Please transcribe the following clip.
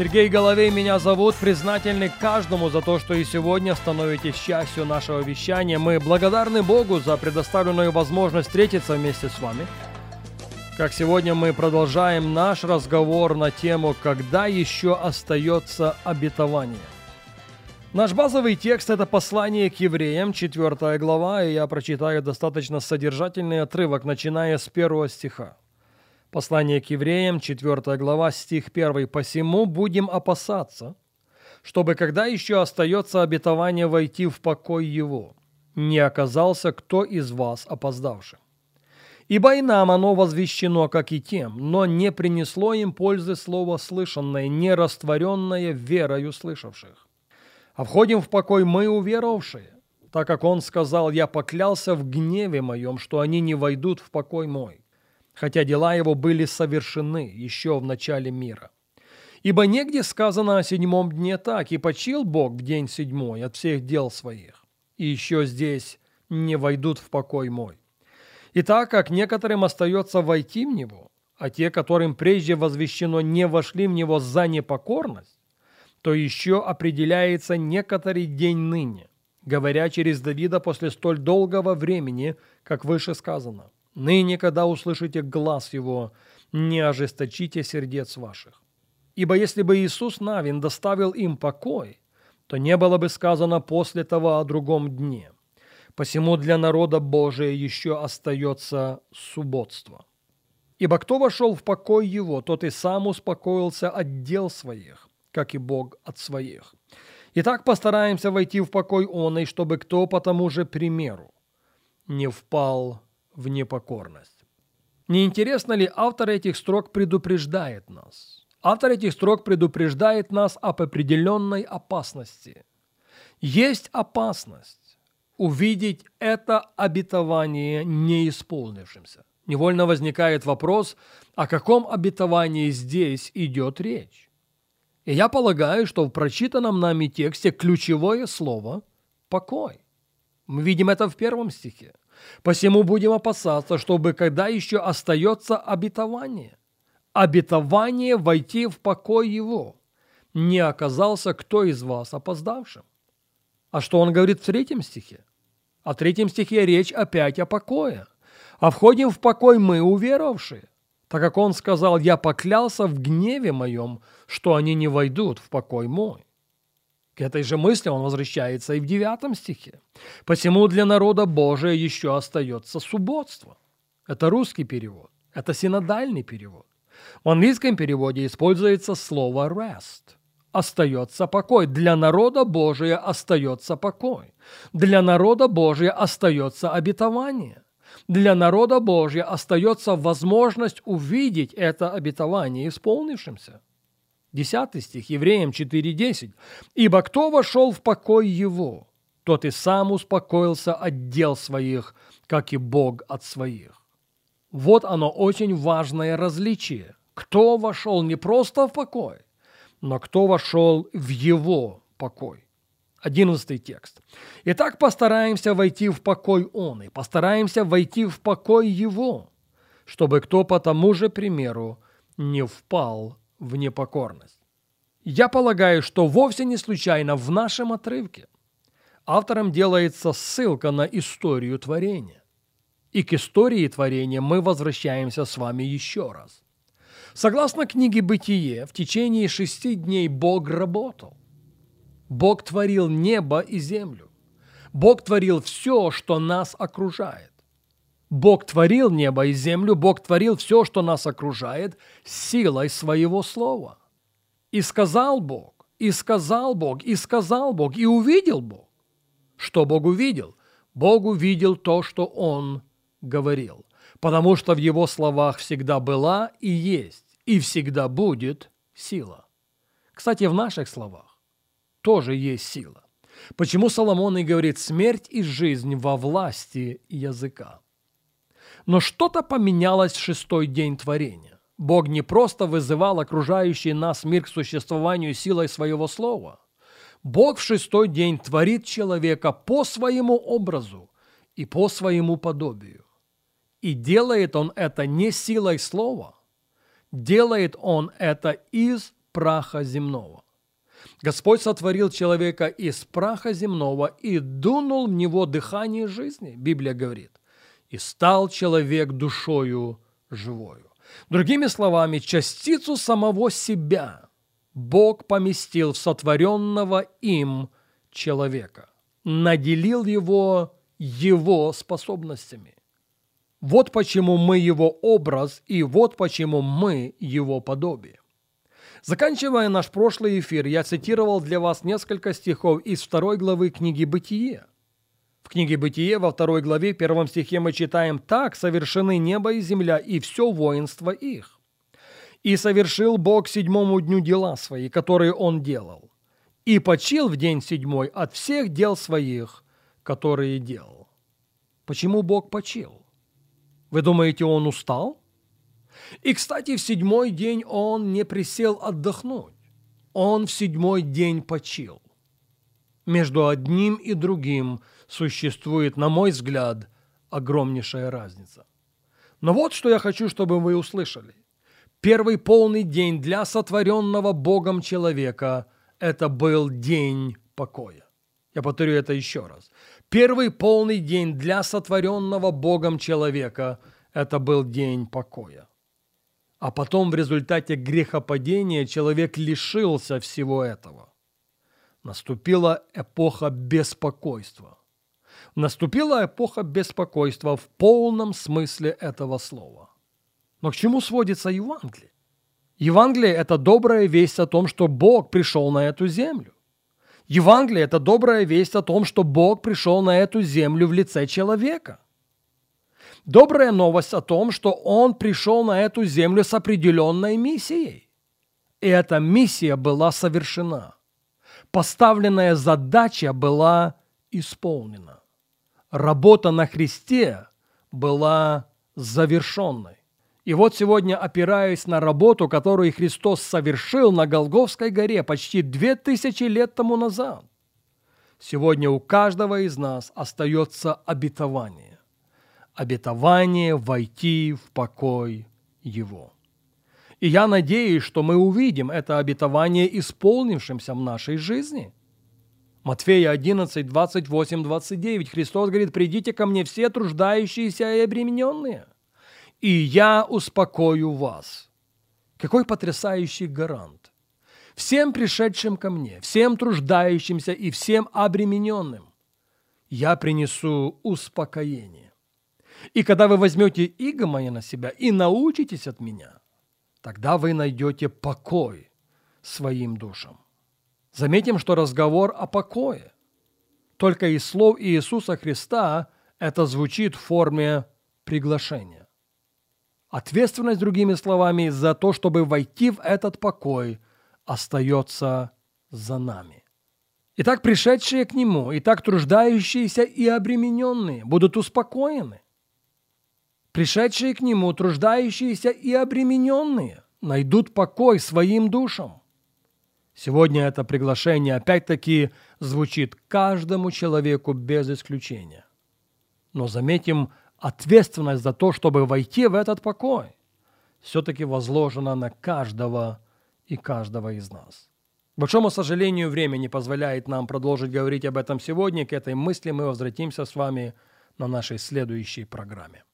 Сергей Головей меня зовут, признательный каждому за то, что и сегодня становитесь частью нашего вещания. Мы благодарны Богу за предоставленную возможность встретиться вместе с вами. Как сегодня мы продолжаем наш разговор на тему «Когда еще остается обетование?». Наш базовый текст – это послание к евреям, 4 глава, и я прочитаю достаточно содержательный отрывок, начиная с первого стиха. Послание к евреям, 4 глава, стих 1. «Посему будем опасаться, чтобы, когда еще остается обетование войти в покой его, не оказался кто из вас опоздавшим. Ибо и нам оно возвещено, как и тем, но не принесло им пользы слово слышанное, не растворенное верою слышавших. А входим в покой мы, уверовавшие, так как он сказал, «Я поклялся в гневе моем, что они не войдут в покой мой, хотя дела его были совершены еще в начале мира». Ибо негде сказано о седьмом дне так, и почил Бог в день седьмой от всех дел своих, и еще здесь не войдут в покой мой. И так как некоторым остается войти в него, а те, которым прежде возвещено, не вошли в него за непокорность, то еще определяется некоторый день ныне, говоря через Давида после столь долгого времени, как выше сказано. «Ныне, когда услышите глаз его, не ожесточите сердец ваших». Ибо если бы Иисус Навин доставил им покой, то не было бы сказано после того о другом дне. Посему для народа Божия еще остается субботство. Ибо кто вошел в покой его, тот и сам успокоился от дел своих, как и Бог от своих. Итак, постараемся войти в покой он, и чтобы кто по тому же примеру не впал в непокорность. Не интересно ли автор этих строк предупреждает нас? Автор этих строк предупреждает нас об определенной опасности. Есть опасность увидеть это обетование неисполнившимся. Невольно возникает вопрос, о каком обетовании здесь идет речь. И я полагаю, что в прочитанном нами тексте ключевое слово – покой. Мы видим это в первом стихе. Посему будем опасаться, чтобы когда еще остается обетование, обетование войти в покой его, не оказался кто из вас опоздавшим. А что он говорит в третьем стихе? В третьем стихе речь опять о покое. А входим в покой мы, уверовавшие так как он сказал, «Я поклялся в гневе моем, что они не войдут в покой мой». К этой же мысли он возвращается и в девятом стихе. «Посему для народа Божия еще остается субботство». Это русский перевод, это синодальный перевод. В английском переводе используется слово «rest». Остается покой. Для народа Божия остается покой. Для народа Божия остается обетование – для народа Божья остается возможность увидеть это обетование исполнившимся. Десятый стих, Евреям 4.10. «Ибо кто вошел в покой его, тот и сам успокоился от дел своих, как и Бог от своих». Вот оно очень важное различие. Кто вошел не просто в покой, но кто вошел в его покой. Одиннадцатый текст. Итак, постараемся войти в покой Он, и постараемся войти в покой Его, чтобы кто по тому же примеру не впал в непокорность. Я полагаю, что вовсе не случайно в нашем отрывке автором делается ссылка на историю творения. И к истории творения мы возвращаемся с вами еще раз. Согласно книге «Бытие», в течение шести дней Бог работал. Бог творил небо и землю. Бог творил все, что нас окружает. Бог творил небо и землю, Бог творил все, что нас окружает, силой своего слова. И сказал Бог, и сказал Бог, и сказал Бог, и увидел Бог. Что Бог увидел? Бог увидел то, что Он говорил, потому что в Его словах всегда была и есть, и всегда будет сила. Кстати, в наших словах тоже есть сила. Почему Соломон и говорит «смерть и жизнь во власти языка». Но что-то поменялось в шестой день творения. Бог не просто вызывал окружающий нас мир к существованию силой своего слова. Бог в шестой день творит человека по своему образу и по своему подобию. И делает он это не силой слова, делает он это из праха земного. Господь сотворил человека из праха земного и дунул в него дыхание жизни, Библия говорит, и стал человек душою живою. Другими словами, частицу самого себя Бог поместил в сотворенного им человека, наделил его его способностями. Вот почему мы его образ, и вот почему мы его подобие. Заканчивая наш прошлый эфир, я цитировал для вас несколько стихов из второй главы книги «Бытие». В книге «Бытие» во второй главе, первом стихе мы читаем «Так совершены небо и земля, и все воинство их. И совершил Бог седьмому дню дела свои, которые Он делал, и почил в день седьмой от всех дел своих, которые делал». Почему Бог почил? Вы думаете, Он устал? И, кстати, в седьмой день он не присел отдохнуть. Он в седьмой день почил. Между одним и другим существует, на мой взгляд, огромнейшая разница. Но вот что я хочу, чтобы вы услышали. Первый полный день для сотворенного Богом человека – это был день покоя. Я повторю это еще раз. Первый полный день для сотворенного Богом человека – это был день покоя. А потом в результате грехопадения человек лишился всего этого. Наступила эпоха беспокойства. Наступила эпоха беспокойства в полном смысле этого слова. Но к чему сводится Евангелие? Евангелие – это добрая весть о том, что Бог пришел на эту землю. Евангелие – это добрая весть о том, что Бог пришел на эту землю в лице человека – Добрая новость о том, что он пришел на эту землю с определенной миссией. И эта миссия была совершена. Поставленная задача была исполнена. Работа на Христе была завершенной. И вот сегодня, опираясь на работу, которую Христос совершил на Голговской горе почти две тысячи лет тому назад, сегодня у каждого из нас остается обетование обетование войти в покой Его. И я надеюсь, что мы увидим это обетование исполнившимся в нашей жизни. Матфея 11, 28, 29. Христос говорит, «Придите ко мне все труждающиеся и обремененные, и я успокою вас». Какой потрясающий гарант. Всем пришедшим ко мне, всем труждающимся и всем обремененным я принесу успокоение. И когда вы возьмете иго мое на себя и научитесь от меня, тогда вы найдете покой своим душам. Заметим, что разговор о покое. Только из слов Иисуса Христа это звучит в форме приглашения. Ответственность, другими словами, за то, чтобы войти в этот покой, остается за нами. Итак, пришедшие к Нему, и так труждающиеся и обремененные будут успокоены – Пришедшие к Нему, труждающиеся и обремененные, найдут покой своим душам. Сегодня это приглашение опять-таки звучит каждому человеку без исключения. Но заметим, ответственность за то, чтобы войти в этот покой, все-таки возложена на каждого и каждого из нас. К большому сожалению, время не позволяет нам продолжить говорить об этом сегодня. К этой мысли мы возвратимся с вами на нашей следующей программе.